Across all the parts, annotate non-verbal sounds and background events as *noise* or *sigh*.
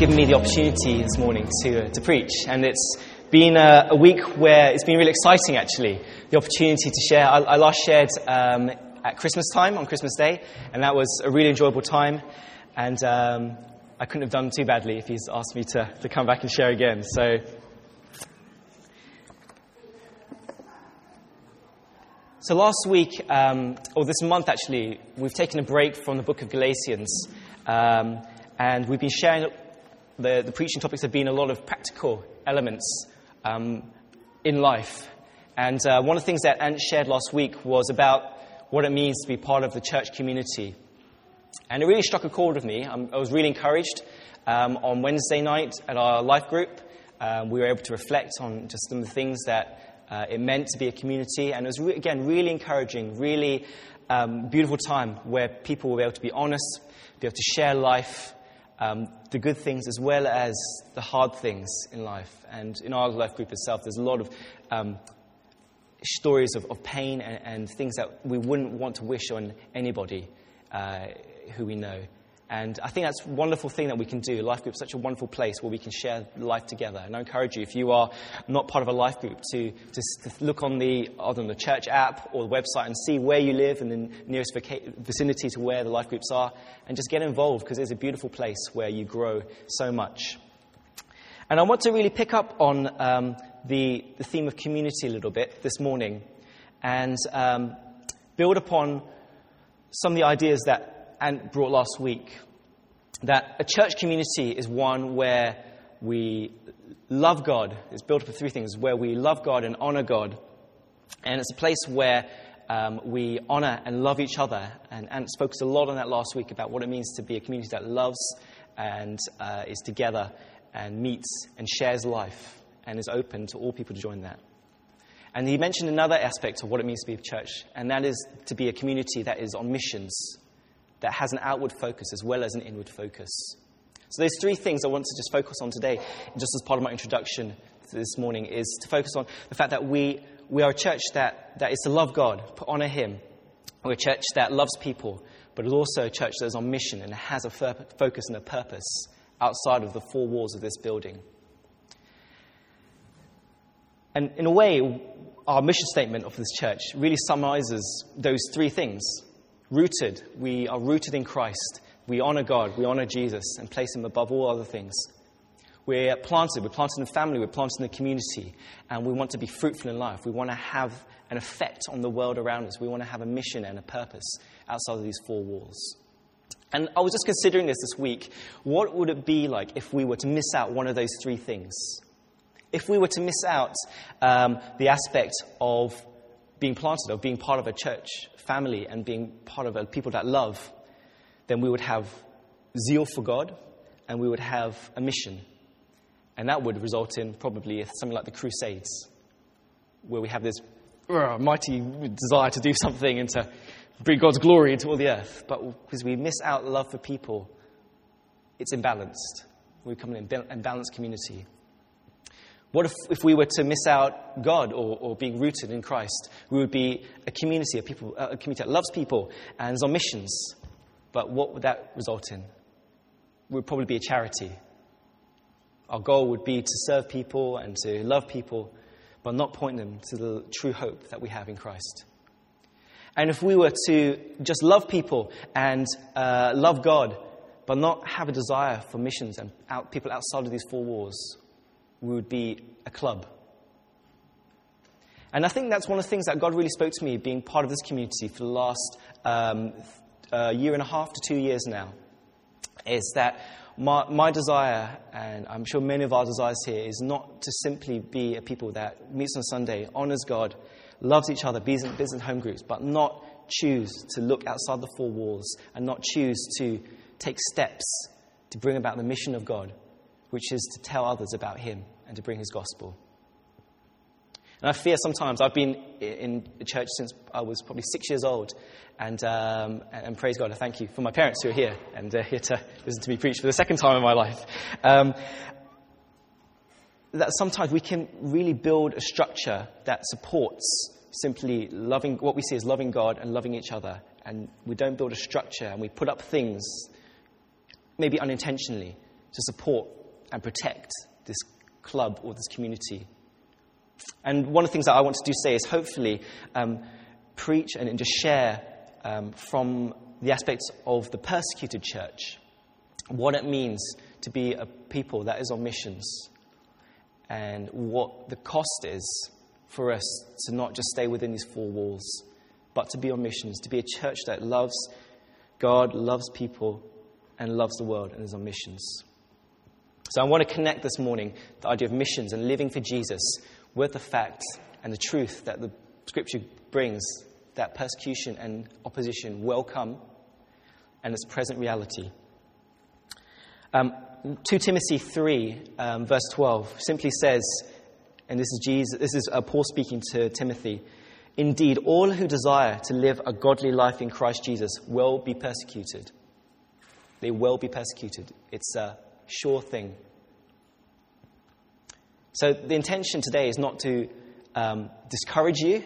given me the opportunity this morning to, uh, to preach. And it's been a, a, week where it's been really exciting, actually. The opportunity to share. I, I last shared um, at Christmas time, on Christmas Day, and that was a really enjoyable time. And um, I couldn't have done too badly if he's asked me to, to come back and share again. So. So last week, um, or this month actually, we've taken a break from the book of Galatians. Um, and we've been sharing, the, the preaching topics have been a lot of practical elements um, in life. And uh, one of the things that Ant shared last week was about what it means to be part of the church community. And it really struck a chord with me. I'm, i was really encouraged. Um, on Wednesday night at our life group, um, we were able to reflect on just some of the things that uh, it meant to be a community. And it was, re- again, really encouraging, really um, beautiful time where people were able to be honest, be able to share life, um, the good things as well as the hard things in life. And in our life group itself, there's a lot of um, stories of, of pain and, and, things that we wouldn't want to wish on anybody uh, who we know. And I think that's a wonderful thing that we can do. Life group is such a wonderful place where we can share life together. And I encourage you, if you are not part of a life group, to, to, to look on the, on the church app or the website and see where you live and the nearest vicinity to where the life groups are. And just get involved because it's a beautiful place where you grow so much. And I want to really pick up on um, the, the theme of community a little bit this morning and um, build upon some of the ideas that Ant brought last week that a church community is one where we love God. It's built up of three things where we love God and honor God. And it's a place where um, we honor and love each other. And Ant spoke a lot on that last week about what it means to be a community that loves and uh, is together and meets and shares life and is open to all people to join that. And he mentioned another aspect of what it means to be a church, and that is to be a community that is on missions that has an outward focus as well as an inward focus. So, those three things I want to just focus on today, just as part of my introduction this morning, is to focus on the fact that we, we are a church that, that is to love God, to honor Him. We're a church that loves people, but it's also a church that is on mission and has a focus and a purpose outside of the four walls of this building. And in a way, our mission statement of this church really summarizes those three things Rooted. We are rooted in Christ. We honor God. We honor Jesus and place Him above all other things. We're planted. We're planted in the family. We're planted in the community. And we want to be fruitful in life. We want to have an effect on the world around us. We want to have a mission and a purpose outside of these four walls. And I was just considering this this week. What would it be like if we were to miss out one of those three things? If we were to miss out um, the aspect of being planted, of being part of a church family and being part of a people that love, then we would have zeal for God and we would have a mission. And that would result in probably something like the Crusades, where we have this uh, mighty desire to do something and to bring God's glory into all the earth. But because we miss out love for people, it's imbalanced. We become an imbalanced community. What if, if we were to miss out God or, or being rooted in Christ? We would be a community of people, a community that loves people and is on missions. But what would that result in? We would probably be a charity. Our goal would be to serve people and to love people, but not point them to the true hope that we have in Christ. And if we were to just love people and uh, love God, but not have a desire for missions and out, people outside of these four walls, would be a club. And I think that's one of the things that God really spoke to me being part of this community for the last um, uh, year and a half to two years now. Is that my, my desire, and I'm sure many of our desires here, is not to simply be a people that meets on Sunday, honors God, loves each other, business, business home groups, but not choose to look outside the four walls and not choose to take steps to bring about the mission of God which is to tell others about Him and to bring His gospel. And I fear sometimes, I've been in the church since I was probably six years old, and, um, and praise God, I thank you for my parents who are here and here to listen to me preach for the second time in my life. Um, that sometimes we can really build a structure that supports simply loving what we see as loving God and loving each other. And we don't build a structure and we put up things, maybe unintentionally, to support and protect this club or this community. And one of the things that I want to do today is hopefully um, preach and, and, just share um, from the aspects of the persecuted church what it means to be a people that is on missions and what the cost is for us to not just stay within these four walls, but to be on missions, to be a church that loves God, loves people, and loves the world and is on missions. So I want to connect this morning the idea of missions and living for Jesus with the fact and the truth that the scripture brings that persecution and opposition will come and its present reality. Um, 2 Timothy 3, um, verse 12, simply says, and this is, Jesus, this is uh, Paul speaking to Timothy Indeed, all who desire to live a godly life in Christ Jesus will be persecuted. They will be persecuted. It's a sure thing. So, the intention today is not to um, discourage you,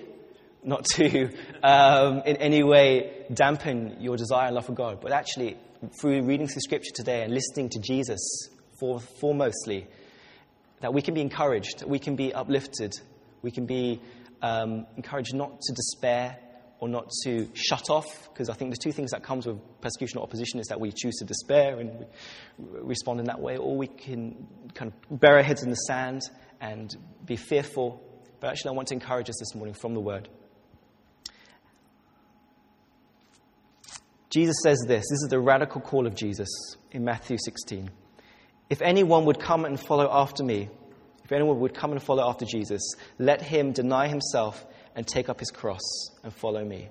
not to *laughs* um, in any way dampen your desire and love for God, but actually, through reading through Scripture today and listening to Jesus for, foremostly, that we can be encouraged, we can be uplifted, we can be um, encouraged not to despair or not to shut off, because I think the two things that comes with persecution or opposition is that we choose to despair and respond in that way, or we can kind of bury our heads in the sand and be fearful. But actually, I want to encourage us this morning from the Word. Jesus says this this is the radical call of Jesus in Matthew 16. If anyone would come and follow after me, if anyone would come and follow after Jesus, let him deny himself and take up his cross and follow me.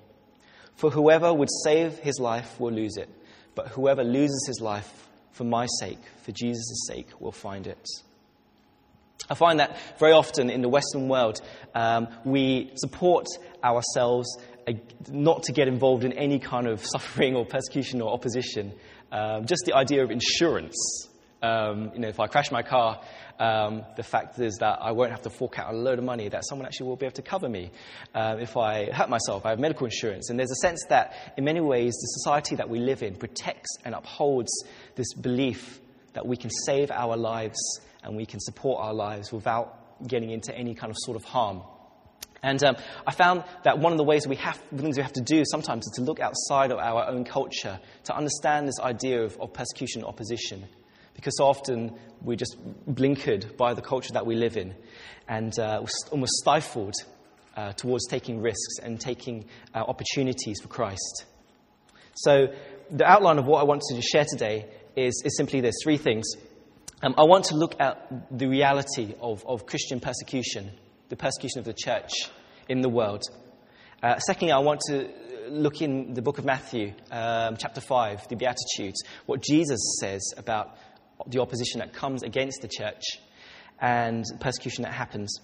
For whoever would save his life will lose it, but whoever loses his life for my sake, for Jesus' sake, will find it. I find that very often in the Western world, um, we support ourselves not to get involved in any kind of *laughs* suffering or persecution or opposition. Um, just the idea of insurance. Um, you know, if I crash my car, um, the fact is that I won't have to fork out a load of money, that someone actually will be able to cover me. Uh, if I hurt myself, I have medical insurance. And there's a sense that, in many ways, the society that we live in protects and upholds this belief that we can save our lives and we can support our lives without getting into any kind of sort of harm. And um, I found that one of the ways we have, things we have to do sometimes is to look outside of our own culture to understand this idea of, of persecution and opposition because often we're just blinkered by the culture that we live in and uh, almost stifled uh, towards taking risks and taking uh, opportunities for Christ. So, the outline of what I want to share today is, is simply this three things. Um, I want to look at the reality of, of Christian persecution, the persecution of the church in the world. Uh, secondly, I want to look in the book of Matthew, um, chapter 5, the Beatitudes, what Jesus says about the opposition that comes against the church and persecution that happens.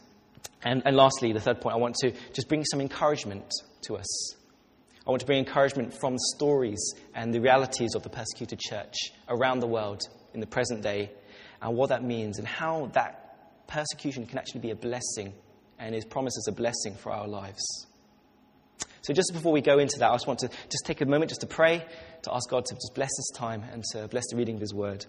And, and lastly, the third point, I want to just bring some encouragement to us. I want to bring encouragement from stories and the realities of the persecuted church around the world in the present day and what that means and how that persecution can actually be a blessing and is promised as a blessing for our lives. So, just before we go into that, I just want to just take a moment just to pray, to ask God to just bless this time and to bless the reading of His word.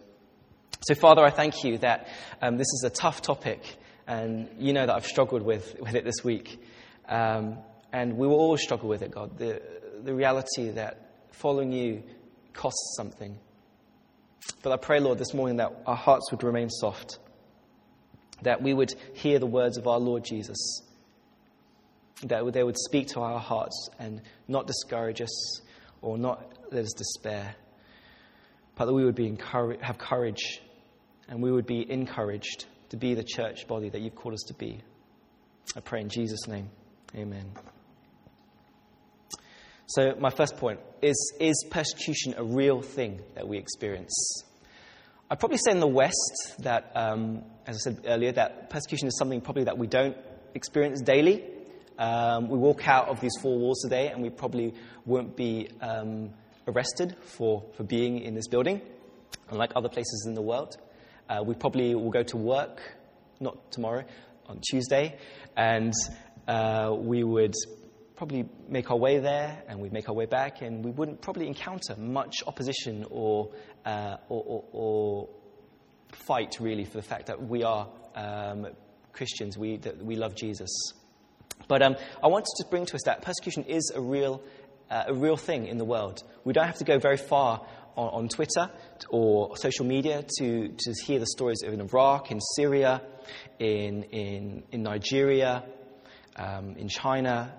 So, Father, I thank you that um, this is a tough topic, and you know that I've struggled with, with it this week. Um, and we will all struggle with it, God. The, the reality that following you costs something. But I pray, Lord, this morning that our hearts would remain soft, that we would hear the words of our Lord Jesus, that they would speak to our hearts and not discourage us or not let us despair, but that we would be encourage, have courage and we would be encouraged to be the church body that you've called us to be. I pray in Jesus' name. Amen. So, my first point is Is persecution a real thing that we experience? I'd probably say in the West that, um, as I said earlier, that persecution is something probably that we don't experience daily. Um, we walk out of these four walls today and we probably won't be um, arrested for, for being in this building, unlike other places in the world. Uh, we probably will go to work, not tomorrow, on Tuesday, and uh, we would probably make our way there and we'd make our way back, and we wouldn't probably encounter much opposition or, uh, or, or, or fight really for the fact that we are um, Christians, we, that we love Jesus. But um, I wanted to bring to us that persecution is a real, uh, a real thing in the world. We don't have to go very far on, Twitter or social media to, to hear the stories of in Iraq, in Syria, in, in, in Nigeria, um, in China.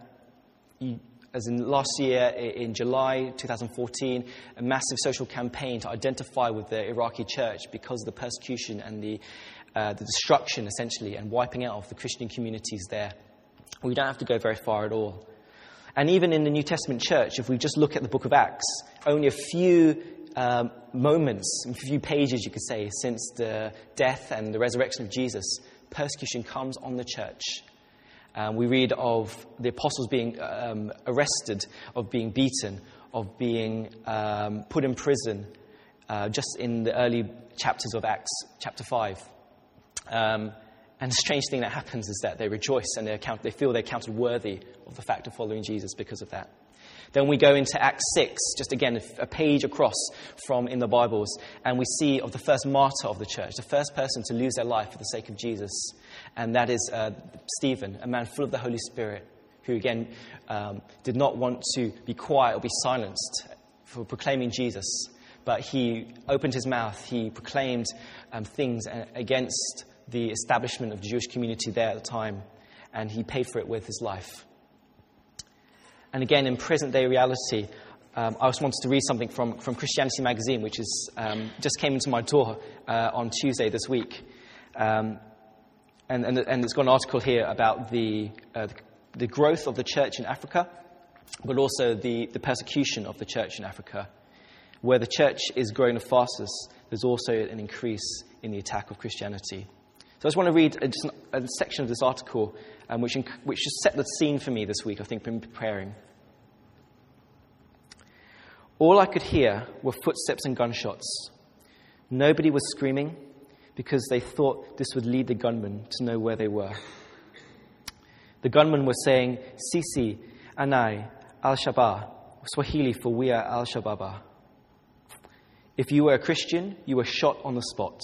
You, as in last year, in July 2014, a massive social campaign to identify with the Iraqi church because of the persecution and the, uh, the destruction, essentially, and wiping out of the Christian communities there. We don't have to go very far at all. And even in the New Testament church, if we just look at the book of Acts, only a few um, moments, a few pages, you could say, since the death and the resurrection of Jesus, persecution comes on the church. Um, we read of the apostles being um, arrested, of being beaten, of being um, put in prison, uh, just in the early chapters of Acts, chapter 5. Um, and the strange thing that happens is that they rejoice and they, account, they feel they're counted worthy of the fact of following Jesus because of that. Then we go into Acts 6, just again a page across from in the Bibles, and we see of the first martyr of the church, the first person to lose their life for the sake of Jesus, and that is uh, Stephen, a man full of the Holy Spirit, who again um, did not want to be quiet or be silenced for proclaiming Jesus, but he opened his mouth, he proclaimed um, things against the establishment of the Jewish community there at the time, and he paid for it with his life. And again, in present day reality, um, I just wanted to read something from, from Christianity Magazine, which is, um, just came into my door uh, on Tuesday this week. Um, and, and, and, it's got an article here about the, uh, the growth of the church in Africa, but also the, the persecution of the church in Africa. Where the church is growing the fastest, there's also an increase in the attack of Christianity. So I just want to read a, a section of this article um, which, which just set the scene for me this week, I think, in preparing. All I could hear were footsteps and gunshots. Nobody was screaming because they thought this would lead the gunmen to know where they were. The gunmen were saying, Sisi, Anai, Al Shabaab, Swahili for we are Al Shabaab. If you were a Christian, you were shot on the spot.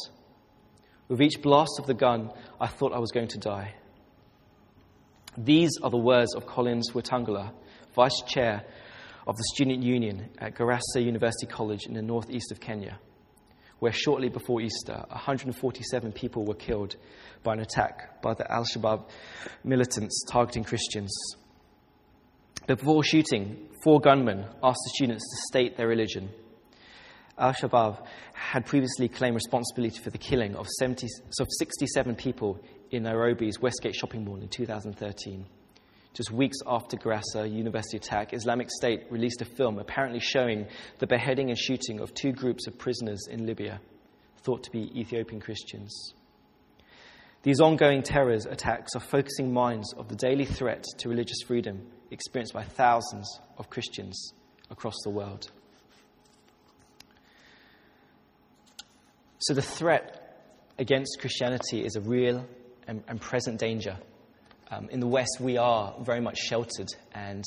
With each blast of the gun, I thought I was going to die. These are the words of Collins Wetangula, Vice Chair of the Student Union at Garissa University College in the northeast of Kenya, where shortly before Easter, 147 people were killed by an attack by the Al Shabaab militants targeting Christians. Before shooting, four gunmen asked the students to state their religion. Al Shabaab had previously claimed responsibility for the killing of, 70, of 67 people in Nairobi's Westgate shopping mall in 2013. Just weeks after Garissa University attack, Islamic State released a film apparently showing the beheading and shooting of two groups of prisoners in Libya, thought to be Ethiopian Christians. These ongoing terror attacks are focusing minds of the daily threat to religious freedom experienced by thousands of Christians across the world. So the threat against Christianity is a real and, and present danger. Um, in the West, we are very much sheltered, and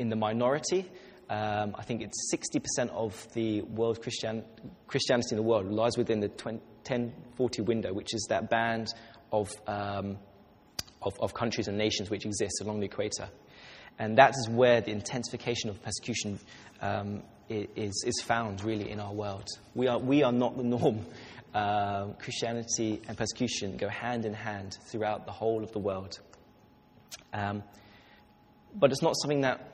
in the minority, um, I think it's 60% of the world Christian, Christianity in the world lies within the 1040 window, which is that band of, um, of, of countries and nations which exist along the equator. And that is where the intensification of persecution um, is, is found really in our world. We are, we are not the norm. Uh, Christianity and persecution go hand in hand throughout the whole of the world. Um, but it's not something that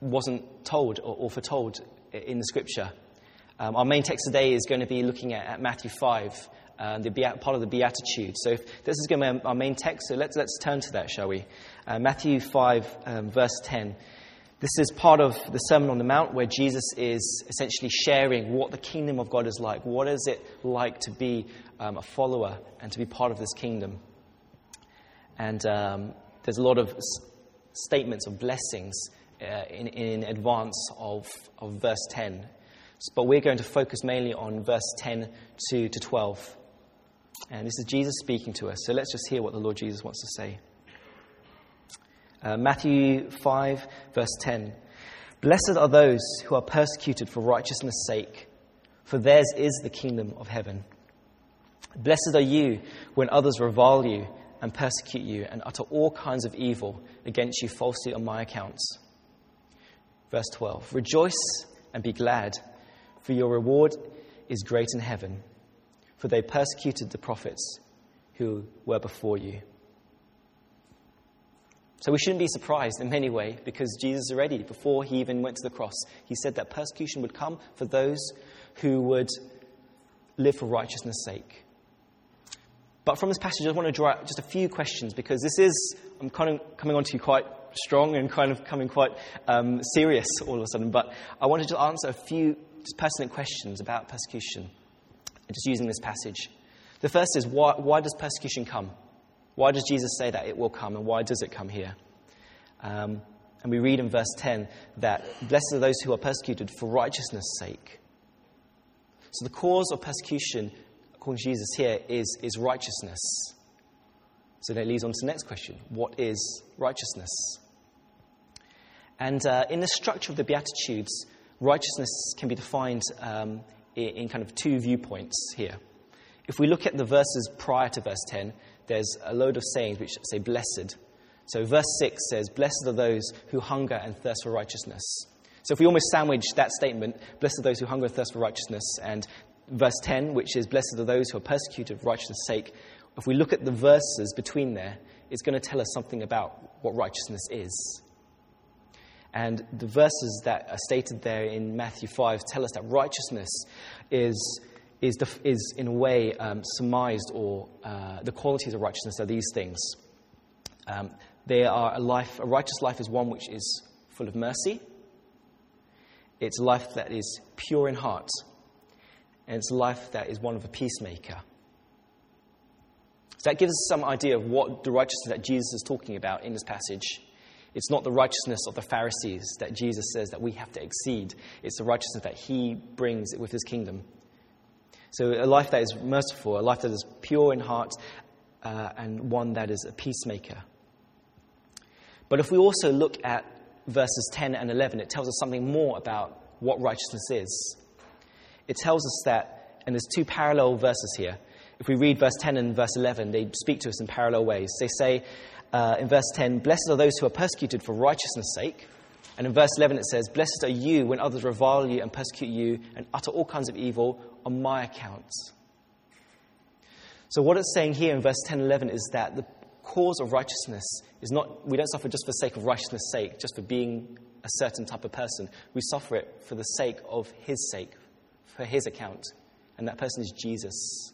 wasn't told or, or foretold in the scripture. Um, our main text today is going to be looking at, at Matthew 5, uh, the part of the Beatitude. So if this is going to be our main text, so let's, let's turn to that, shall we? Uh, Matthew 5, um, verse 10. This is part of the Sermon on the Mount where Jesus is essentially sharing what the kingdom of God is like. What is it like to be um, a follower and to be part of this kingdom? And um, there's a lot of s- statements of blessings uh, in, in advance of, of verse 10. But we're going to focus mainly on verse 10 to, to 12. And this is Jesus speaking to us. So let's just hear what the Lord Jesus wants to say. Uh, Matthew 5, verse 10. Blessed are those who are persecuted for righteousness' sake, for theirs is the kingdom of heaven. Blessed are you when others revile you and persecute you and utter all kinds of evil against you falsely on my account. Verse 12 Rejoice and be glad, for your reward is great in heaven, for they persecuted the prophets who were before you. So we shouldn't be surprised in many ways because Jesus already, before he even went to the cross, he said that persecution would come for those who would live for righteousness' sake. But from this passage, I want to draw out just a few questions because this is, I'm kind of coming on to you quite strong and kind of coming quite um, serious all of a sudden. But I wanted to answer a few pertinent questions about persecution, just using this passage. The first is why, why does persecution come? Why does Jesus say that it will come, and why does it come here? Um, and we read in verse 10 that blessed are those who are persecuted for righteousness' sake. So the cause of persecution, according to Jesus here, is, is righteousness. So that leads on to the next question What is righteousness? And uh, in the structure of the Beatitudes, righteousness can be defined um, in, in kind of two viewpoints here. If we look at the verses prior to verse 10, there's a load of sayings which say blessed. So verse 6 says, Blessed are those who hunger and thirst for righteousness. So if we almost sandwich that statement, Blessed are those who hunger and thirst for righteousness, and verse 10, which is, Blessed are those who are persecuted for righteousness' sake, if we look at the verses between there, it's going to tell us something about what righteousness is. And the verses that are stated there in Matthew 5 tell us that righteousness is is, is in a way um, surmised, or uh, the qualities of righteousness are these things. Um, they are a life, a righteous life is one which is full of mercy. It's a life that is pure in heart, and it's a life that is one of a peacemaker. So that gives us some idea of what the righteousness that Jesus is talking about in this passage. It's not the righteousness of the Pharisees that Jesus says that we have to exceed. It's the righteousness that he brings with his kingdom. So, a life that is merciful, a life that is pure in heart, uh, and one that is a peacemaker. But if we also look at verses 10 and 11, it tells us something more about what righteousness is. It tells us that, and there's two parallel verses here. If we read verse 10 and verse 11, they speak to us in parallel ways. They say uh, in verse 10, Blessed are those who are persecuted for righteousness' sake. And in verse 11 it says, Blessed are you when others revile you and persecute you and utter all kinds of evil on my account. So, what it's saying here in verse 10 and 11 is that the cause of righteousness is not, we don't suffer just for the sake of righteousness' sake, just for being a certain type of person. We suffer it for the sake of His sake, for His account. And that person is Jesus.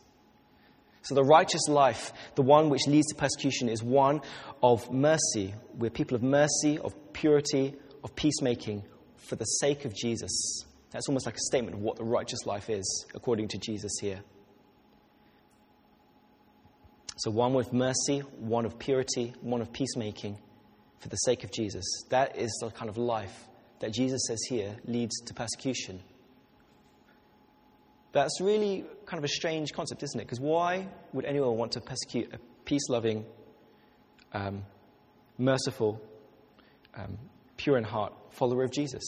So, the righteous life, the one which leads to persecution, is one of mercy. We're people of mercy, of purity, of peacemaking for the sake of Jesus. That's almost like a statement of what the righteous life is, according to Jesus here. So, one with mercy, one of purity, one of peacemaking for the sake of Jesus. That is the kind of life that Jesus says here leads to persecution. That's really kind of a strange concept, isn't it? Because why would anyone want to persecute a peace loving, um, merciful, um, pure in heart follower of Jesus?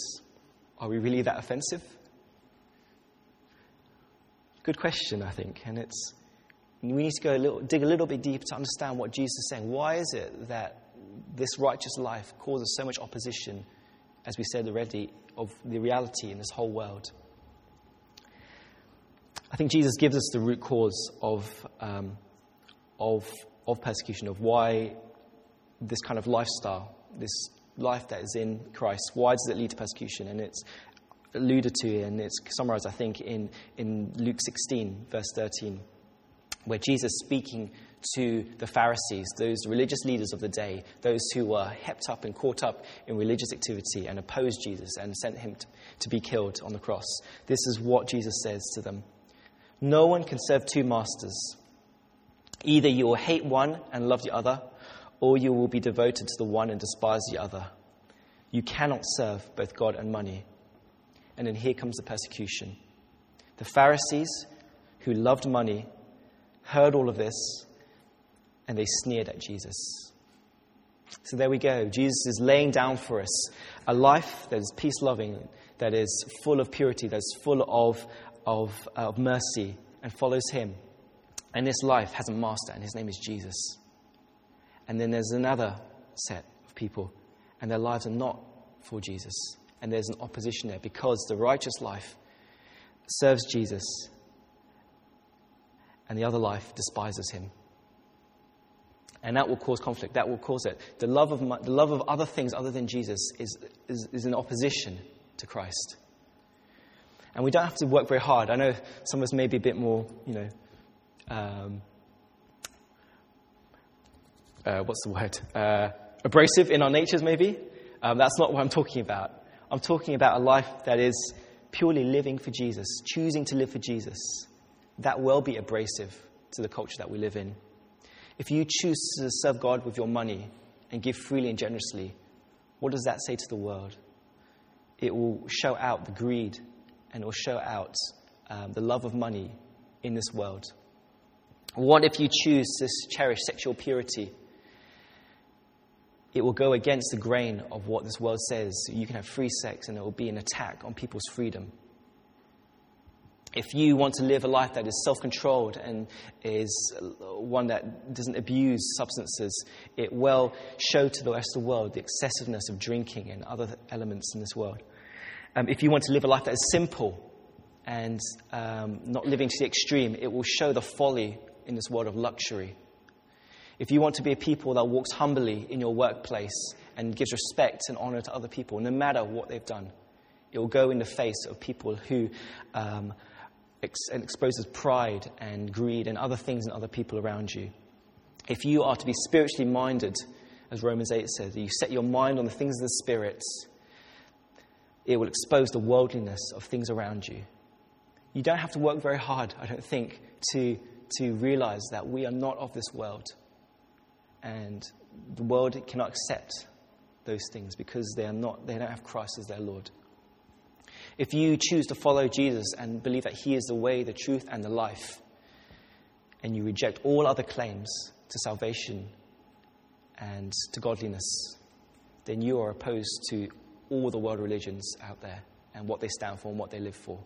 Are we really that offensive? Good question, I think. And it's, we need to go a little, dig a little bit deeper to understand what Jesus is saying. Why is it that this righteous life causes so much opposition, as we said already, of the reality in this whole world? I think Jesus gives us the root cause of, um, of, of persecution, of why this kind of lifestyle, this life that is in Christ, why does it lead to persecution? And it's alluded to and it's summarized, I think, in, in Luke 16, verse 13, where Jesus speaking to the Pharisees, those religious leaders of the day, those who were hepped up and caught up in religious activity and opposed Jesus and sent him to, to be killed on the cross. This is what Jesus says to them No one can serve two masters. Either you will hate one and love the other, or you will be devoted to the one and despise the other. You cannot serve both God and money. And then here comes the persecution. The Pharisees, who loved money, heard all of this and they sneered at Jesus. So there we go. Jesus is laying down for us a life that is peace loving, that is full of purity, that is full of, of, of mercy, and follows Him. And this life has a master, and his name is Jesus. And then there's another set of people, and their lives are not for Jesus. And there's an opposition there because the righteous life serves Jesus, and the other life despises him. And that will cause conflict. That will cause it. The love of, the love of other things other than Jesus is, is, is in opposition to Christ. And we don't have to work very hard. I know some of us may be a bit more, you know, um, uh, what's the word? *laughs* Uh, abrasive in our natures, maybe. Um, that's not what I'm talking about. I'm talking about a life that is purely living for Jesus, choosing to live for Jesus. That will be abrasive to the culture that we live in. If you choose to serve God with your money and give freely and generously, what does that say to the world? It will show out the greed and it will show out um, the love of money in this world. What if you choose to cherish sexual purity? It will go against the grain of what this world says. You can have free sex and it will be an attack on people's freedom. If you want to live a life that is self controlled and is one that doesn't abuse substances, it will show to the rest of the world the excessiveness of drinking and other elements in this world. Um, if you want to live a life that is simple and um, not living to the extreme, it will show the folly in this world of luxury. If you want to be a people that walks humbly in your workplace and gives respect and honor to other people, no matter what they've done, it will go in the face of people who um, ex- exposes pride and greed and other things in other people around you. If you are to be spiritually minded, as Romans 8 says, that you set your mind on the things of the Spirit, it will expose the worldliness of things around you. You don't have to work very hard, I don't think, to, to realize that we are not of this world. And the world cannot accept those things because they, are not, they don't have Christ as their Lord. If you choose to follow Jesus and believe that He is the way, the truth, and the life, and you reject all other claims to salvation and to godliness, then you are opposed to all the world religions out there and what they stand for and what they live for.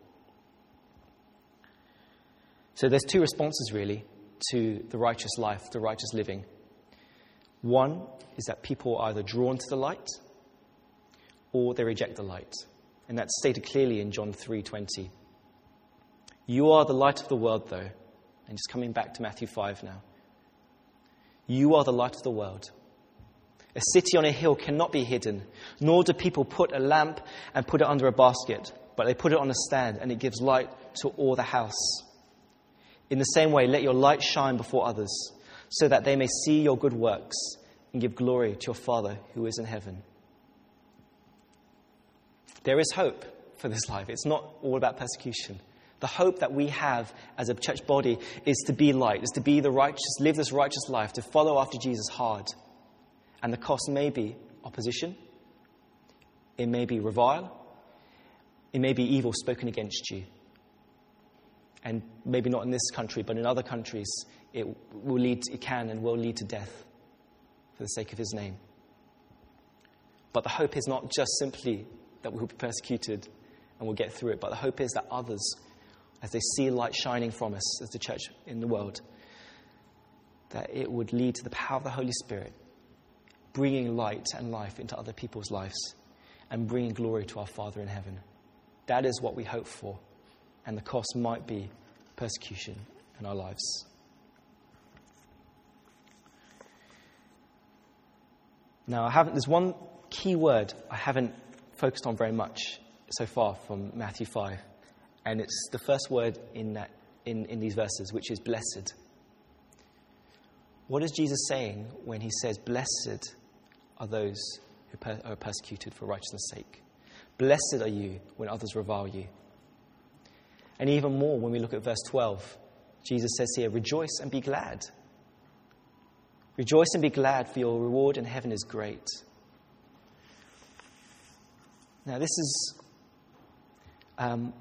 So there's two responses really to the righteous life, the righteous living. One is that people are either drawn to the light or they reject the light. And that's stated clearly in John 3:20. You are the light of the world though. And just coming back to Matthew 5 now. You are the light of the world. A city on a hill cannot be hidden, nor do people put a lamp and put it under a basket, but they put it on a stand and it gives light to all the house. In the same way, let your light shine before others, so that they may see your good works and give glory to your Father who is in heaven. There is hope for this life. It's not all about persecution. The hope that we have as a church body is to be light, is to be the righteous, live this righteous life, to follow after Jesus hard. And the cost may be opposition, it may be revile, it may be evil spoken against you. And maybe not in this country, but in other countries, it will lead, it can and will lead to death for the sake of his name. But the hope is not just simply that we will be persecuted and we'll get through it, but the hope is that others, as they see light shining from us as the church in the world, that it would lead to the power of the Holy Spirit bringing light and life into other people's lives and bringing glory to our Father in heaven. That is what we hope for, and the cost might be persecution in our lives. Now, I haven't, there's one key word I haven't focused on very much so far from Matthew 5, and it's the first word in, that, in, in these verses, which is blessed. What is Jesus saying when he says, Blessed are those who per- are persecuted for righteousness' sake. Blessed are you when others revile you. And even more, when we look at verse 12, Jesus says here, Rejoice and be glad. Rejoice and be glad, for your reward in heaven is great. Now, this is um,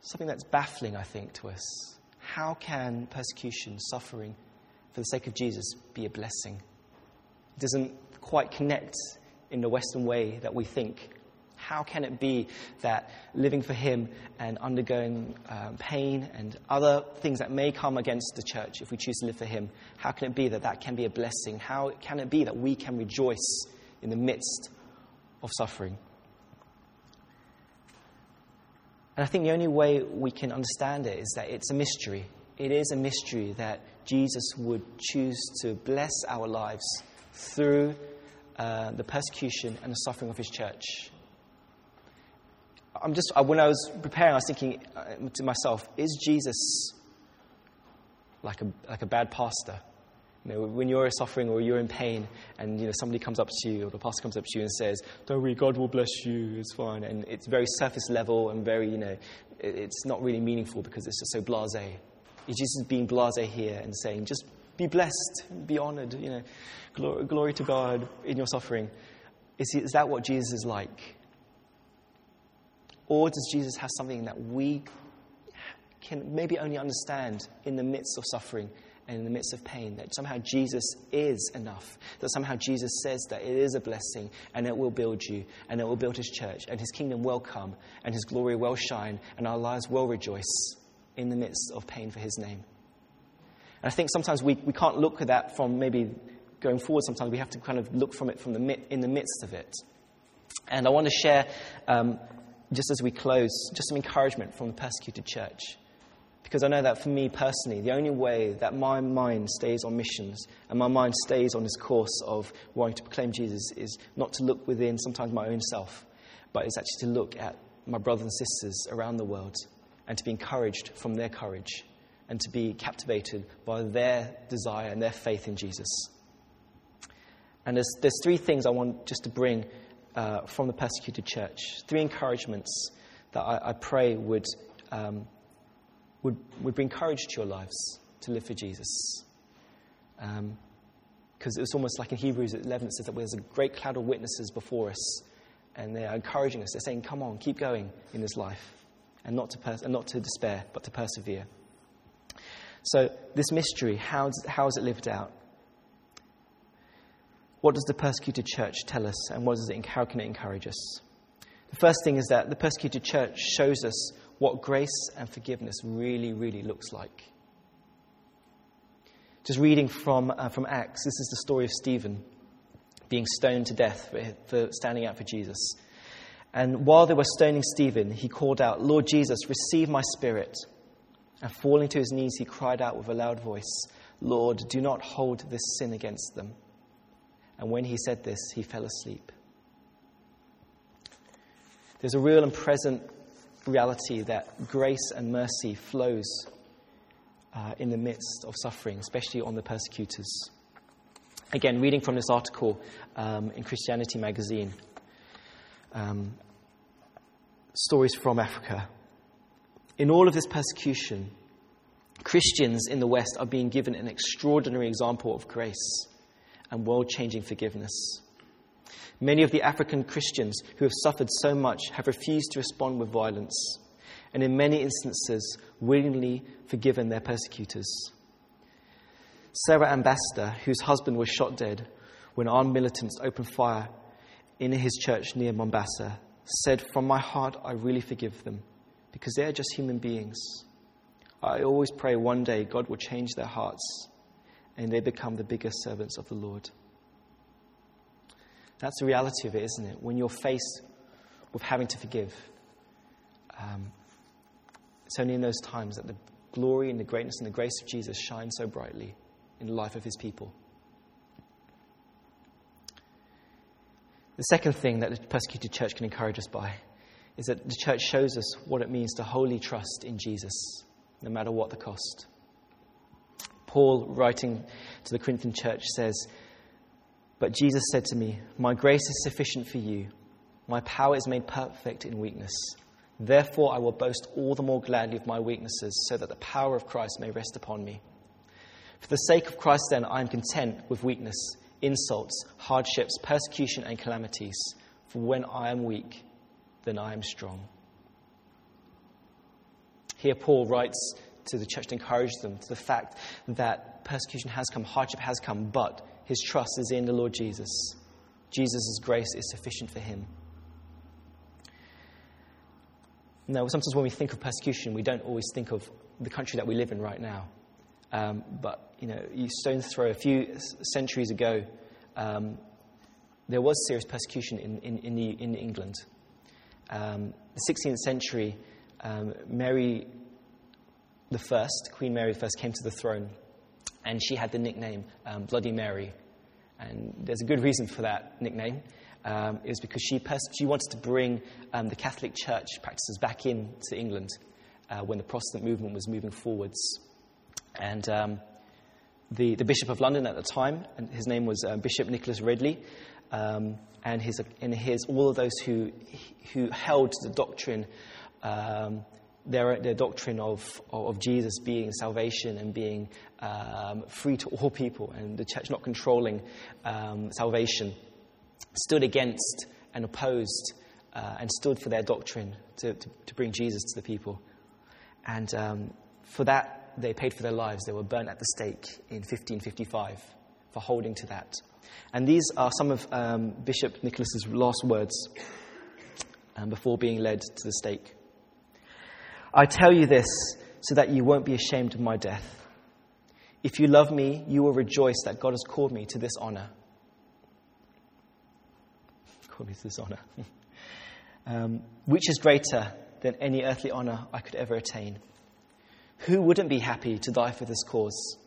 something that's baffling, I think, to us. How can persecution, suffering for the sake of Jesus be a blessing? It doesn't quite connect in the Western way that we think How can it be that living for Him and undergoing um, pain and other things that may come against the church if we choose to live for Him, how can it be that that can be a blessing? How can it be that we can rejoice in the midst of suffering? And I think the only way we can understand it is that it's a mystery. It is a mystery that Jesus would choose to bless our lives through uh, the persecution and the suffering of his church. I'm just, when I was preparing, I was thinking uh, to myself, is Jesus like a, like a bad pastor? You know, when you're suffering or you're in pain and you know, somebody comes up to you or the pastor comes up to you and says, don't worry, God will bless you, it's fine. And it's very surface level and very, you know, it's not really meaningful because it's just so blasé. Is Jesus being blasé here and saying, just be blessed, be honored, you know, glory, glory to God in your suffering. Is, he, is that what Jesus is like? Or does Jesus have something that we can maybe only understand in the midst of suffering and in the midst of pain? That somehow Jesus is enough. That somehow Jesus says that it is a blessing and it will build you and it will build his church and his kingdom will come and his glory will shine and our lives will rejoice in the midst of pain for his name. And I think sometimes we, we can't look at that from maybe going forward. Sometimes we have to kind of look from it from the in the midst of it. And I want to share, um, just as we close, just some encouragement from the persecuted church. Because I know that for me personally, the only way that my mind stays on missions and my mind stays on this course of wanting to proclaim Jesus is not to look within sometimes my own self, but it's actually to look at my brothers and sisters around the world and to be encouraged from their courage and to be captivated by their desire and their faith in Jesus. And there's, there's three things I want just to bring uh, from the persecuted church, three encouragements that I, I pray would, um, would, would bring courage to your lives to live for Jesus. Because um, it's almost like in Hebrews 11, it says that there's a great cloud of witnesses before us, and they're encouraging us. They're saying, Come on, keep going in this life, and not to, pers- and not to despair, but to persevere. So, this mystery, how, how is it lived out? What does the persecuted church tell us, and what does it, how can it encourage us? The first thing is that the persecuted church shows us what grace and forgiveness really, really looks like. Just reading from, uh, from Acts, this is the story of Stephen being stoned to death for, for standing out for Jesus. And while they were stoning Stephen, he called out, Lord Jesus, receive my spirit. And falling to his knees, he cried out with a loud voice, Lord, do not hold this sin against them. And when he said this, he fell asleep. There's a real and present reality that grace and mercy flows uh, in the midst of suffering, especially on the persecutors. Again, reading from this article um, in Christianity magazine, um, stories from Africa. In all of this persecution, Christians in the West are being given an extraordinary example of grace and world changing forgiveness. Many of the African Christians who have suffered so much have refused to respond with violence, and in many instances, willingly forgiven their persecutors. Sarah Ambassador, whose husband was shot dead when armed militants opened fire in his church near Mombasa, said, From my heart, I really forgive them because they're just human beings. I always pray one day God will change their hearts and they become the biggest servants of the Lord. That's the reality of it, isn't it? When you're faced with having to forgive, um, it's only in those times that the glory and the greatness and the grace of Jesus shine so brightly in the life of his people. The second thing that the persecuted church can encourage us by is that the church shows us what it means to wholly trust in Jesus, no matter what the cost. Paul, writing to the Corinthian church, says, But Jesus said to me, My grace is sufficient for you. My power is made perfect in weakness. Therefore, I will boast all the more gladly of my weaknesses, so that the power of Christ may rest upon me. For the sake of Christ, then, I am content with weakness, insults, hardships, persecution, and calamities. For when I am weak, then I am strong. Here, Paul writes to the church to encourage them to the fact that persecution has come, hardship has come, but his trust is in the Lord Jesus. Jesus' grace is sufficient for him. Now, sometimes when we think of persecution, we don't always think of the country that we live in right now. Um, but, you know, you stone's throw a few centuries ago, um, there was serious persecution in, in, in, the, in England. Um, the 16th century, um, Mary the First, Queen Mary First, came to the throne, and she had the nickname um, Bloody Mary. And there's a good reason for that nickname. Um, it was because she, pers- she wanted to bring um, the Catholic Church practices back into England uh, when the Protestant movement was moving forwards. And um, the, the Bishop of London at the time, and his name was uh, Bishop Nicholas Ridley, um, and his, and his, all of those who, who held the doctrine, um, their, their doctrine of, of Jesus being salvation and being um, free to all people, and the church not controlling um, salvation, stood against and opposed uh, and stood for their doctrine to, to, to, bring Jesus to the people. And um, for that, they paid for their lives. They were burnt at the stake in 1555 for holding to that. And these are some of um, Bishop Nicholas's last words um, before being led to the stake. I tell you this so that you won't be ashamed of my death. If you love me, you will rejoice that God has called me to this honor. Called me to this honor. *laughs* um, which is greater than any earthly honor I could ever attain. Who wouldn't be happy to die for this cause?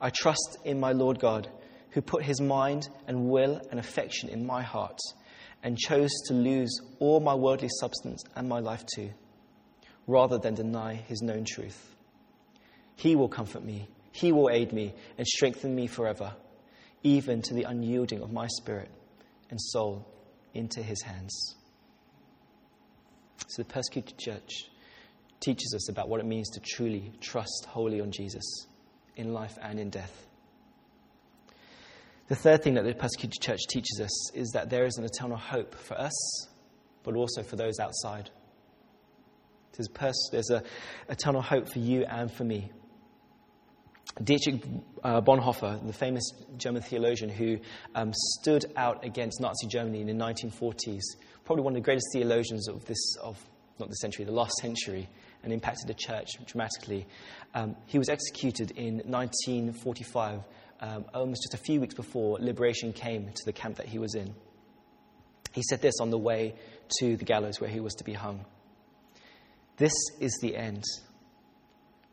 I trust in my Lord God who put his mind and will and affection in my heart and chose to lose all my worldly substance and my life too, rather than deny his known truth. He will comfort me, he will aid me and strengthen me forever, even to the unyielding of my spirit and soul into his hands. So the persecuted church teaches us about what it means to truly trust wholly on Jesus in life and in death. The third thing that the persecuted church teaches us is that there is an eternal hope for us, but also for those outside. There's, pers- there's an eternal hope for you and for me. Dietrich uh, Bonhoeffer, the famous German theologian who um, stood out against Nazi Germany in the 1940s, probably one of the greatest theologians of this, of not the century, the last century, and impacted the church dramatically. Um, he was executed in 1945 um, almost just a few weeks before liberation came to the camp that he was in. He said this on the way to the gallows where he was to be hung This is the end,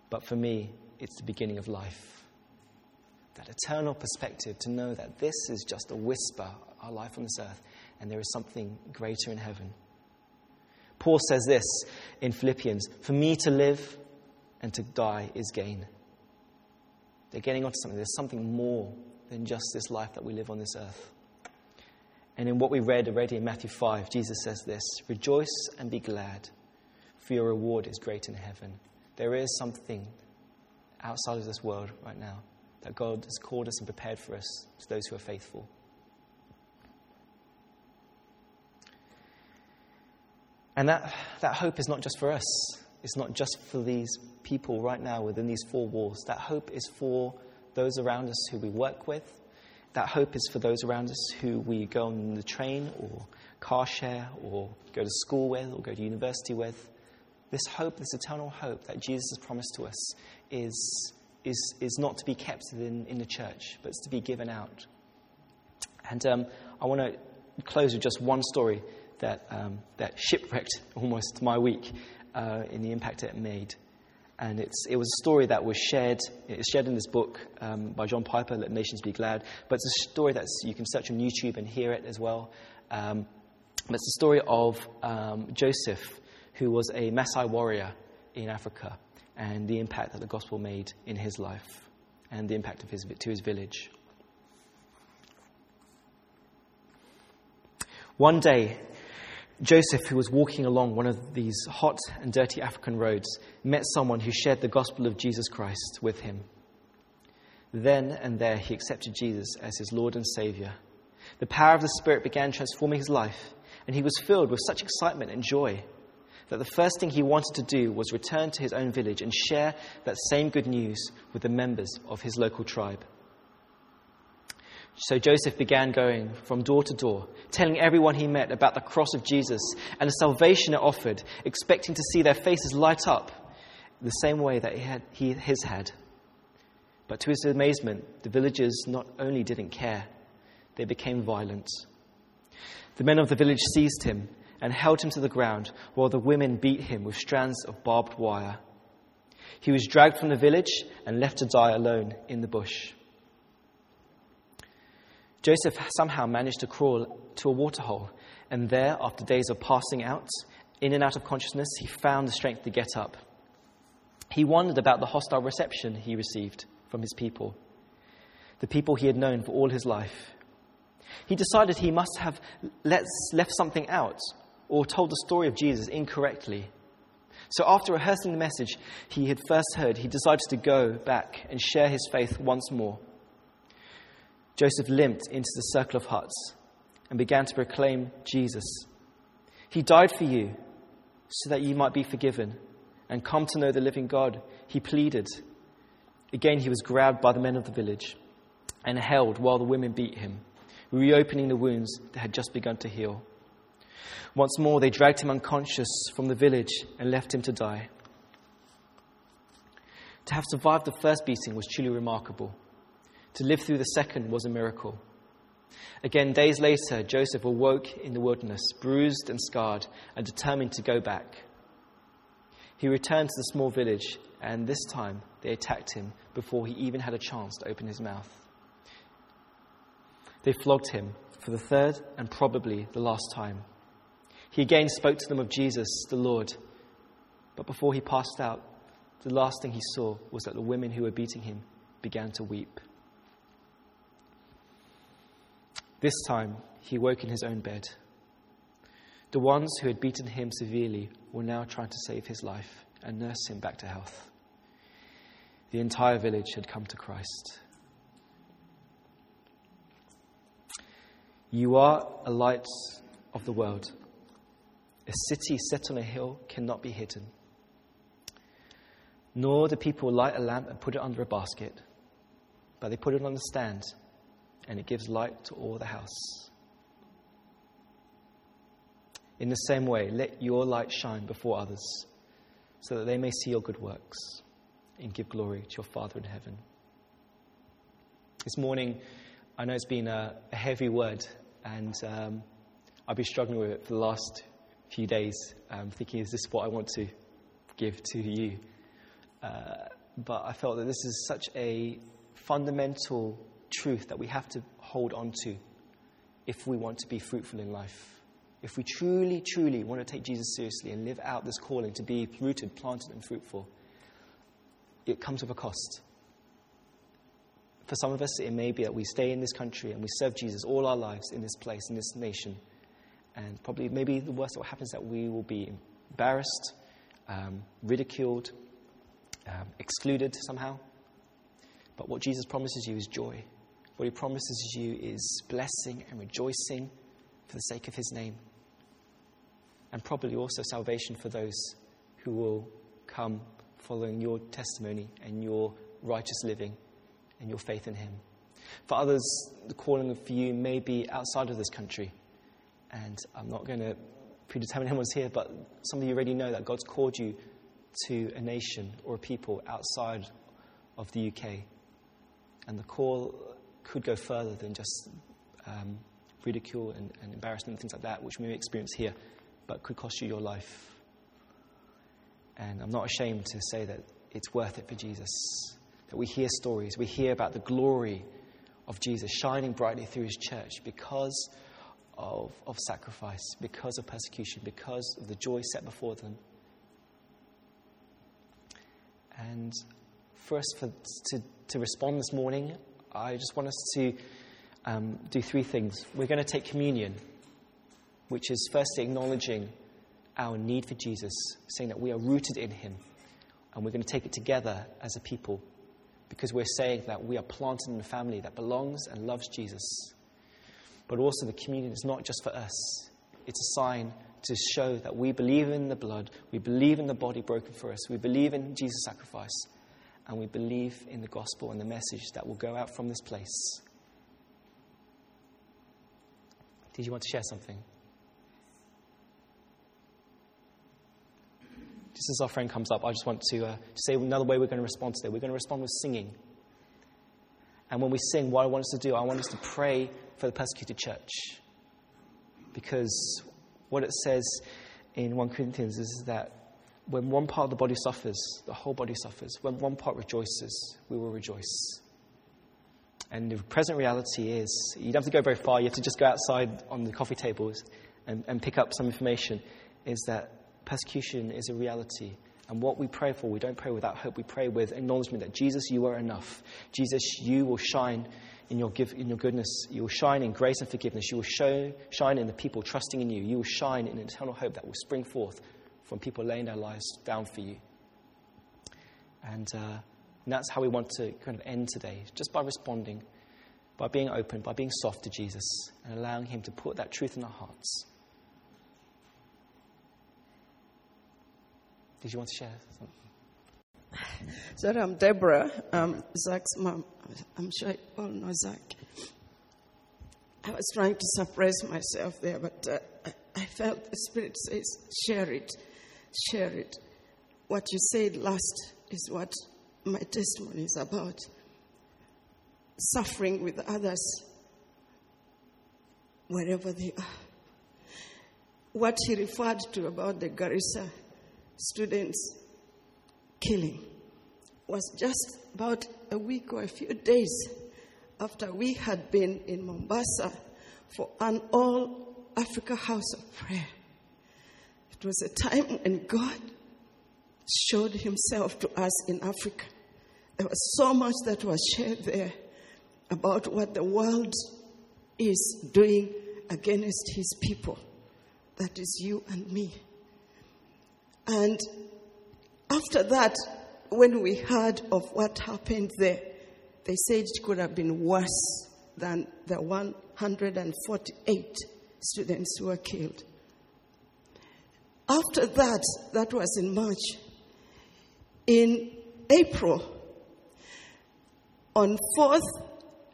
but for me, it's the beginning of life. That eternal perspective to know that this is just a whisper, our life on this earth, and there is something greater in heaven. Paul says this in Philippians For me to live and to die is gain. They're getting onto something. There's something more than just this life that we live on this earth. And in what we read already in Matthew 5, Jesus says this Rejoice and be glad, for your reward is great in heaven. There is something outside of this world right now that God has called us and prepared for us to those who are faithful. And that, that hope is not just for us, it's not just for these people right now within these four walls. That hope is for those around us who we work with. That hope is for those around us who we go on the train or car share or go to school with or go to university with. This hope, this eternal hope that Jesus has promised to us, is, is, is not to be kept in, in the church, but it's to be given out. And um, I want to close with just one story that, um, that shipwrecked *laughs* almost my week uh, in the impact it made. And it's, it was a story that was shared, it's shared in this book um, by John Piper, Let Nations Be Glad. But it's a story that you can search on YouTube and hear it as well. Um, but it's the story of um, Joseph, who was a Maasai warrior in Africa, and the impact that the gospel made in his life, and the impact of his, to his village. One day, Joseph, who was walking along one of these hot and dirty African roads, met someone who shared the gospel of Jesus Christ with him. Then and there, he accepted Jesus as his Lord and Savior. The power of the Spirit began transforming his life, and he was filled with such excitement and joy that the first thing he wanted to do was return to his own village and share that same good news with the members of his local tribe. So Joseph began going from door to door, telling everyone he met about the cross of Jesus and the salvation it offered, expecting to see their faces light up the same way that he had, he, his had. But to his amazement, the villagers not only didn't care, they became violent. The men of the village seized him and held him to the ground, while the women beat him with strands of barbed wire. He was dragged from the village and left to die alone in the bush. Joseph somehow managed to crawl to a waterhole, and there, after days of passing out, in and out of consciousness, he found the strength to get up. He wondered about the hostile reception he received from his people, the people he had known for all his life. He decided he must have let, left something out or told the story of Jesus incorrectly. So, after rehearsing the message he had first heard, he decided to go back and share his faith once more. Joseph limped into the circle of huts and began to proclaim Jesus. He died for you so that you might be forgiven and come to know the living God. He pleaded. Again, he was grabbed by the men of the village and held while the women beat him, reopening the wounds that had just begun to heal. Once more, they dragged him unconscious from the village and left him to die. To have survived the first beating was truly remarkable. To live through the second was a miracle. Again, days later, Joseph awoke in the wilderness, bruised and scarred, and determined to go back. He returned to the small village, and this time they attacked him before he even had a chance to open his mouth. They flogged him for the third and probably the last time. He again spoke to them of Jesus, the Lord, but before he passed out, the last thing he saw was that the women who were beating him began to weep. This time, he woke in his own bed. The ones who had beaten him severely were now trying to save his life and nurse him back to health. The entire village had come to Christ. You are a light of the world. A city set on a hill cannot be hidden. Nor do people light a lamp and put it under a basket, but they put it on a stand and it gives light to all the house. In the same way, let your light shine before others, so that they may see your good works and give glory to your Father in heaven. This morning, I know it's been a, a heavy word, and um, I've been struggling with it for the last few days, um, thinking, is this what I want to give to you? Uh, but I felt that this is such a fundamental truth that we have to hold on to if we want to be fruitful in life. If we truly, truly want to take Jesus seriously and live out this calling to be rooted, planted, and fruitful, it comes with a cost. For some of us, it may be that we stay in this country and we serve Jesus all our lives in this place, in this nation. And probably, maybe the worst that happens is that we will be embarrassed, um, ridiculed, um, excluded somehow. But what Jesus promises you is joy. What he promises you is blessing and rejoicing for the sake of his name. And probably also salvation for those who will come following your testimony and your righteous living and your faith in him. For others, the calling for you may be outside of this country. And I'm not going to predetermine *laughs* anyone's here, but some of you already know that God's called you to a nation or a people outside of the UK. And the call could go further than just um, ridicule and, and embarrassment and things like that, which we may experience here, but could cost you your life. And I'm not ashamed to say that it's worth it for Jesus. That we hear stories, we hear about the glory of Jesus shining brightly through his church because of, of sacrifice, because of persecution, because of the joy set before them. And for us for, to, to respond this morning, I just want us to um, do three things. We're going to take communion, which is firstly acknowledging our need for Jesus, saying that we are rooted in Him, and we're going to take it together as a people because we're saying that we are planted in a family that belongs and loves Jesus. But also, the communion is not just for us, it's a sign to show that we believe in the blood, we believe in the body broken for us, we believe in Jesus' sacrifice, and we believe in the gospel and the message that will go out from this place. Did you want to share something? Just as our friend comes up, I just want to, uh, say another way we're going to respond today. We're going to respond with singing. And when we sing, what I want us to do, I want us to pray for the persecuted church. Because what it says in 1 Corinthians is that when one part of the body suffers, the whole body suffers. When one part rejoices, we will rejoice. And the present reality is, you don't have to go very far, you have to just go outside on the coffee tables and, and pick up some information, is that persecution is a reality. And what we pray for, we don't pray without hope. We pray with acknowledgement that Jesus, you are enough. Jesus, you will shine in your, give, in your goodness. You will shine in grace and forgiveness. You will show, shine in the people trusting in you. You will shine in eternal hope that will spring forth from people laying their lives down for you. And, uh, and that's how we want to kind of end today, just by responding, by being open, by being soft to Jesus, and allowing Him to put that truth in our hearts. Did you want to share something? Sorry, I'm Deborah. Um, Zach's mom. I'm sure you all know Zach. I was trying to suppress myself there, but uh, I felt the Spirit says, share it, share it. What you said last is what my testimony is about. Suffering with others wherever they are. What he referred to about the Garissa students killing was just about a week or a few days after we had been in Mombasa for an all Africa house of prayer. It was a time when God showed himself to us in Africa. There was so much that was shared there about what the world is doing against his people. That is you and me. And after that, when we heard of what happened there, they said it could have been worse than the 148 students who were killed. After that, that was in March. In April, on 4th,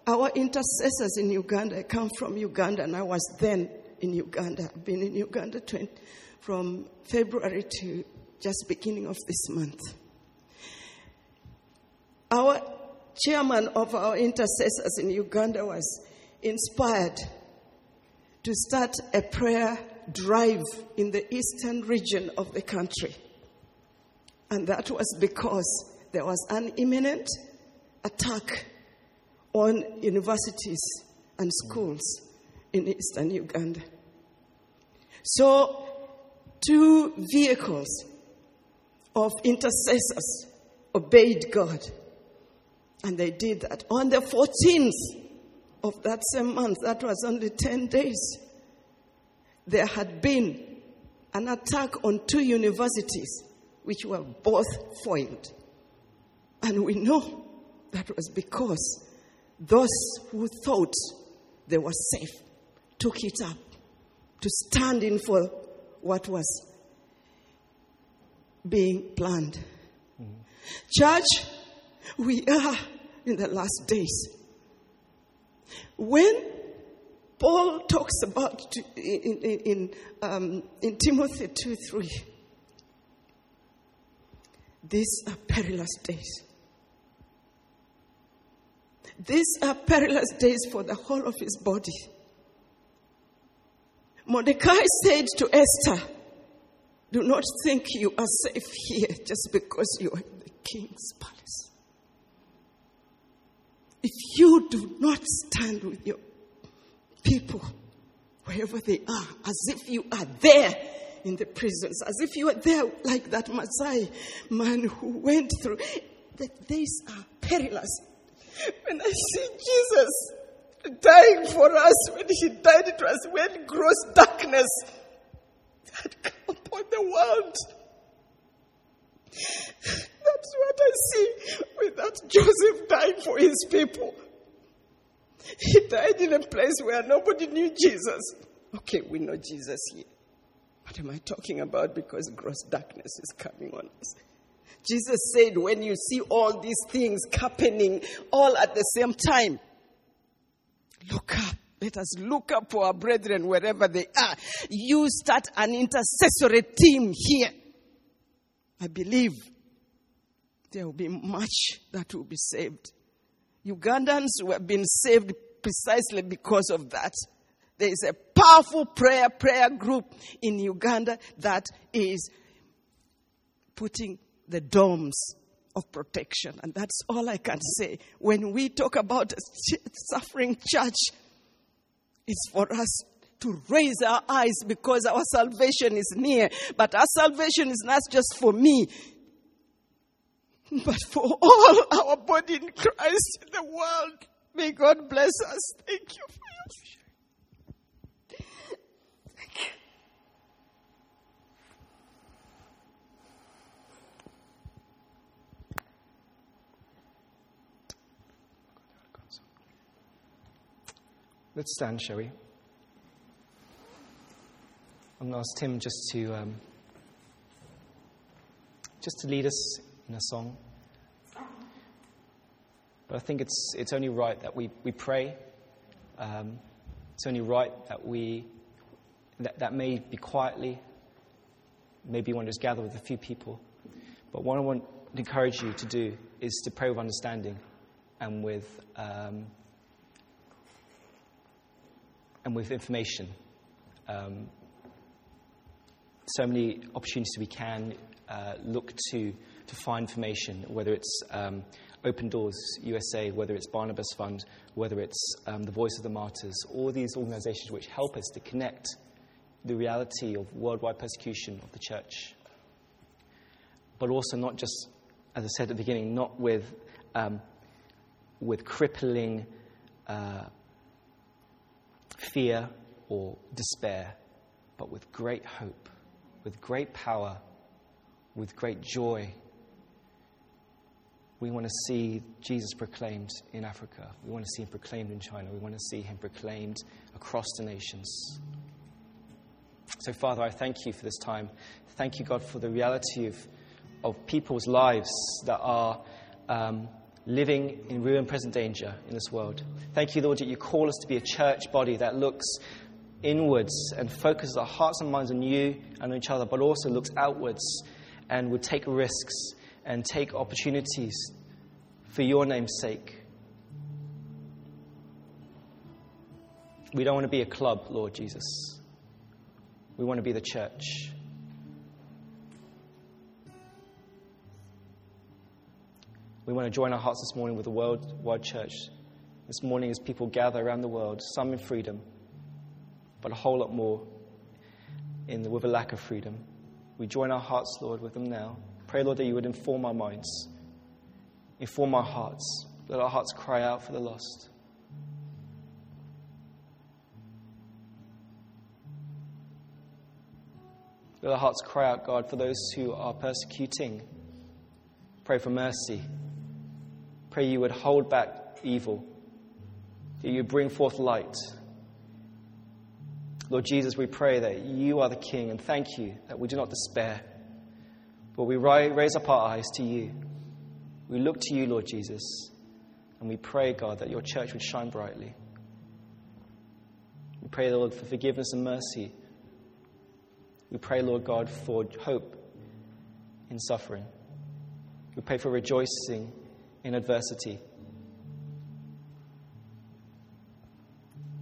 our intercessors in Uganda, I come from Uganda and I was then in Uganda. I've been in Uganda 20, from February to just beginning of this month. Our chairman of our intercessors in Uganda was inspired to start a prayer drive in the eastern region of the country. And that was because there was an imminent attack on universities and schools in eastern Uganda. So two vehicles of intercessors obeyed God. And they did that. On the 14th of that same month, that was only 10 days, there had been an attack on two universities, which were both foiled. And we know that was because those who thought they were safe took it up to stand in for what was being planned. Mm-hmm. Church, we are in the last days. When Paul talks about in, in, in, um, in Timothy 2 3, these are perilous days. These are perilous days for the whole of his body. Mordecai said to Esther, Do not think you are safe here just because you are in the king's palace. If you do not stand with your people wherever they are, as if you are there in the prisons, as if you are there like that Maasai man who went through, that these are perilous. When I see Jesus dying for us. When he died, it was when gross darkness had come upon the world. That's what I see with that Joseph dying for his people. He died in a place where nobody knew Jesus. Okay, we know Jesus here. What am I talking about? Because gross darkness is coming on us. Jesus said, when you see all these things happening all at the same time, Look up. Let us look up for our brethren wherever they are. You start an intercessory team here. I believe there will be much that will be saved. Ugandans who have been saved precisely because of that. There is a powerful prayer prayer group in Uganda that is putting the domes of protection. And that's all I can say. When we talk about a suffering church, it's for us to raise our eyes because our salvation is near. But our salvation is not just for me, but for all our body in Christ in the world. May God bless us. Thank you for your Let's stand, shall we? I'm going to ask Tim just to um, just to lead us in a song. But I think it's, it's only right that we, we pray. Um, it's only right that we, that, that may be quietly, maybe you want to just gather with a few people. But what I want to encourage you to do is to pray with understanding and with, um, and with information. Um, so many opportunities we can uh, look to to find information, whether it's um, Open Doors USA, whether it's Barnabas Fund, whether it's um, the Voice of the Martyrs, all these organizations which help us to connect the reality of worldwide persecution of the church. But also, not just, as I said at the beginning, not with, um, with crippling uh, fear or despair, but with great hope, with great power, with great joy we want to see Jesus proclaimed in Africa. We want to see him proclaimed in China. We want to see him proclaimed across the nations. So, Father, I thank you for this time. Thank you, God, for the reality of, of people's lives that are um, living in real and present danger in this world. Thank you, Lord, that you call us to be a church body that looks inwards and focuses our hearts and minds on you and on each other, but also looks outwards and would take risks and take opportunities for your name's sake. We don't want to be a club, Lord Jesus. We want to be the church. We want to join our hearts this morning with the worldwide church. This morning, as people gather around the world, some in freedom, but a whole lot more in the, with a lack of freedom. We join our hearts, Lord, with them now. Pray, Lord, that you would inform our minds, inform our hearts. Let our hearts cry out for the lost. Let our hearts cry out, God, for those who are persecuting. Pray for mercy. Pray you would hold back evil, that you bring forth light. Lord Jesus, we pray that you are the King, and thank you that we do not despair. But we raise up our eyes to you. We look to you, Lord Jesus, and we pray, God, that your church would shine brightly. We pray, Lord, for forgiveness and mercy. We pray, Lord God, for hope in suffering. We pray for rejoicing in adversity.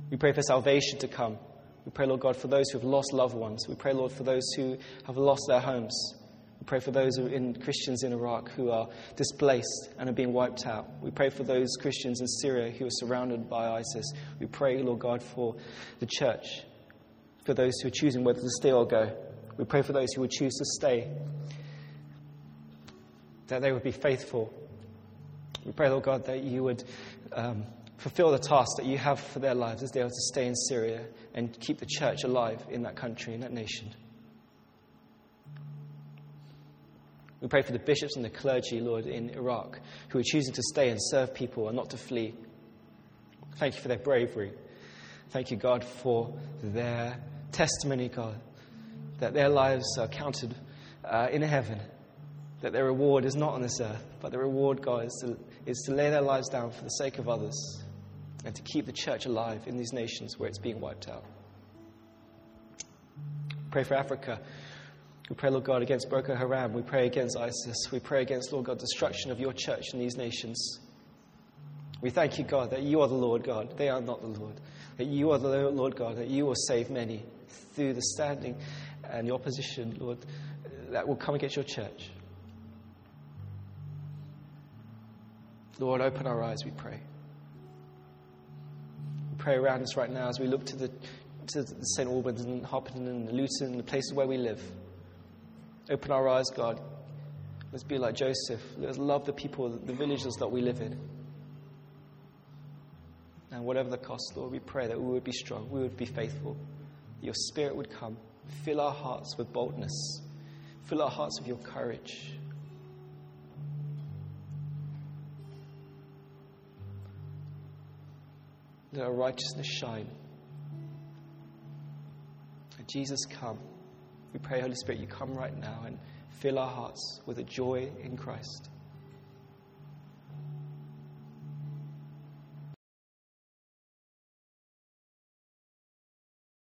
We pray for salvation to come. We pray, Lord God, for those who have lost loved ones. We pray, Lord, for those who have lost their homes. We pray for those in, Christians in Iraq who are displaced and are being wiped out. We pray for those Christians in Syria who are surrounded by ISIS. We pray, Lord God, for the church, for those who are choosing whether to stay or go. We pray for those who would choose to stay, that they would be faithful. We pray, Lord God, that you would um, fulfill the task that you have for their lives as they are to stay in Syria and keep the church alive in that country, in that nation. We pray for the bishops and the clergy, Lord, in Iraq, who are choosing to stay and serve people and not to flee. Thank you for their bravery. Thank you, God, for their testimony, God, that their lives are counted uh, in heaven, that their reward is not on this earth, but the reward, God, is to, is to lay their lives down for the sake of others. and to keep the church alive in these nations where it's being wiped out. Pray for Africa. We pray, Lord God, against Boko Haram. We pray against ISIS. We pray against, Lord God, destruction of your church in these nations. We thank you, God, that you are the Lord God. They are not the Lord. That you are the Lord God, that you will save many through the standing and the opposition, Lord, that will come against your church. Lord, open our eyes, we pray. We pray around us right now as we look to the, to the St. Albans and Harpenden and Luton and the places where we live. Open our eyes, God. Let's be like Joseph. Let's love the people, the villages that we live in. And whatever the cost, Lord, we pray that we would be strong, we would be faithful, your Spirit would come, fill our hearts with boldness, fill our hearts with your courage. Let our righteousness shine. And Jesus, come. We pray, Holy Spirit, you come right now and fill our hearts with a joy in Christ.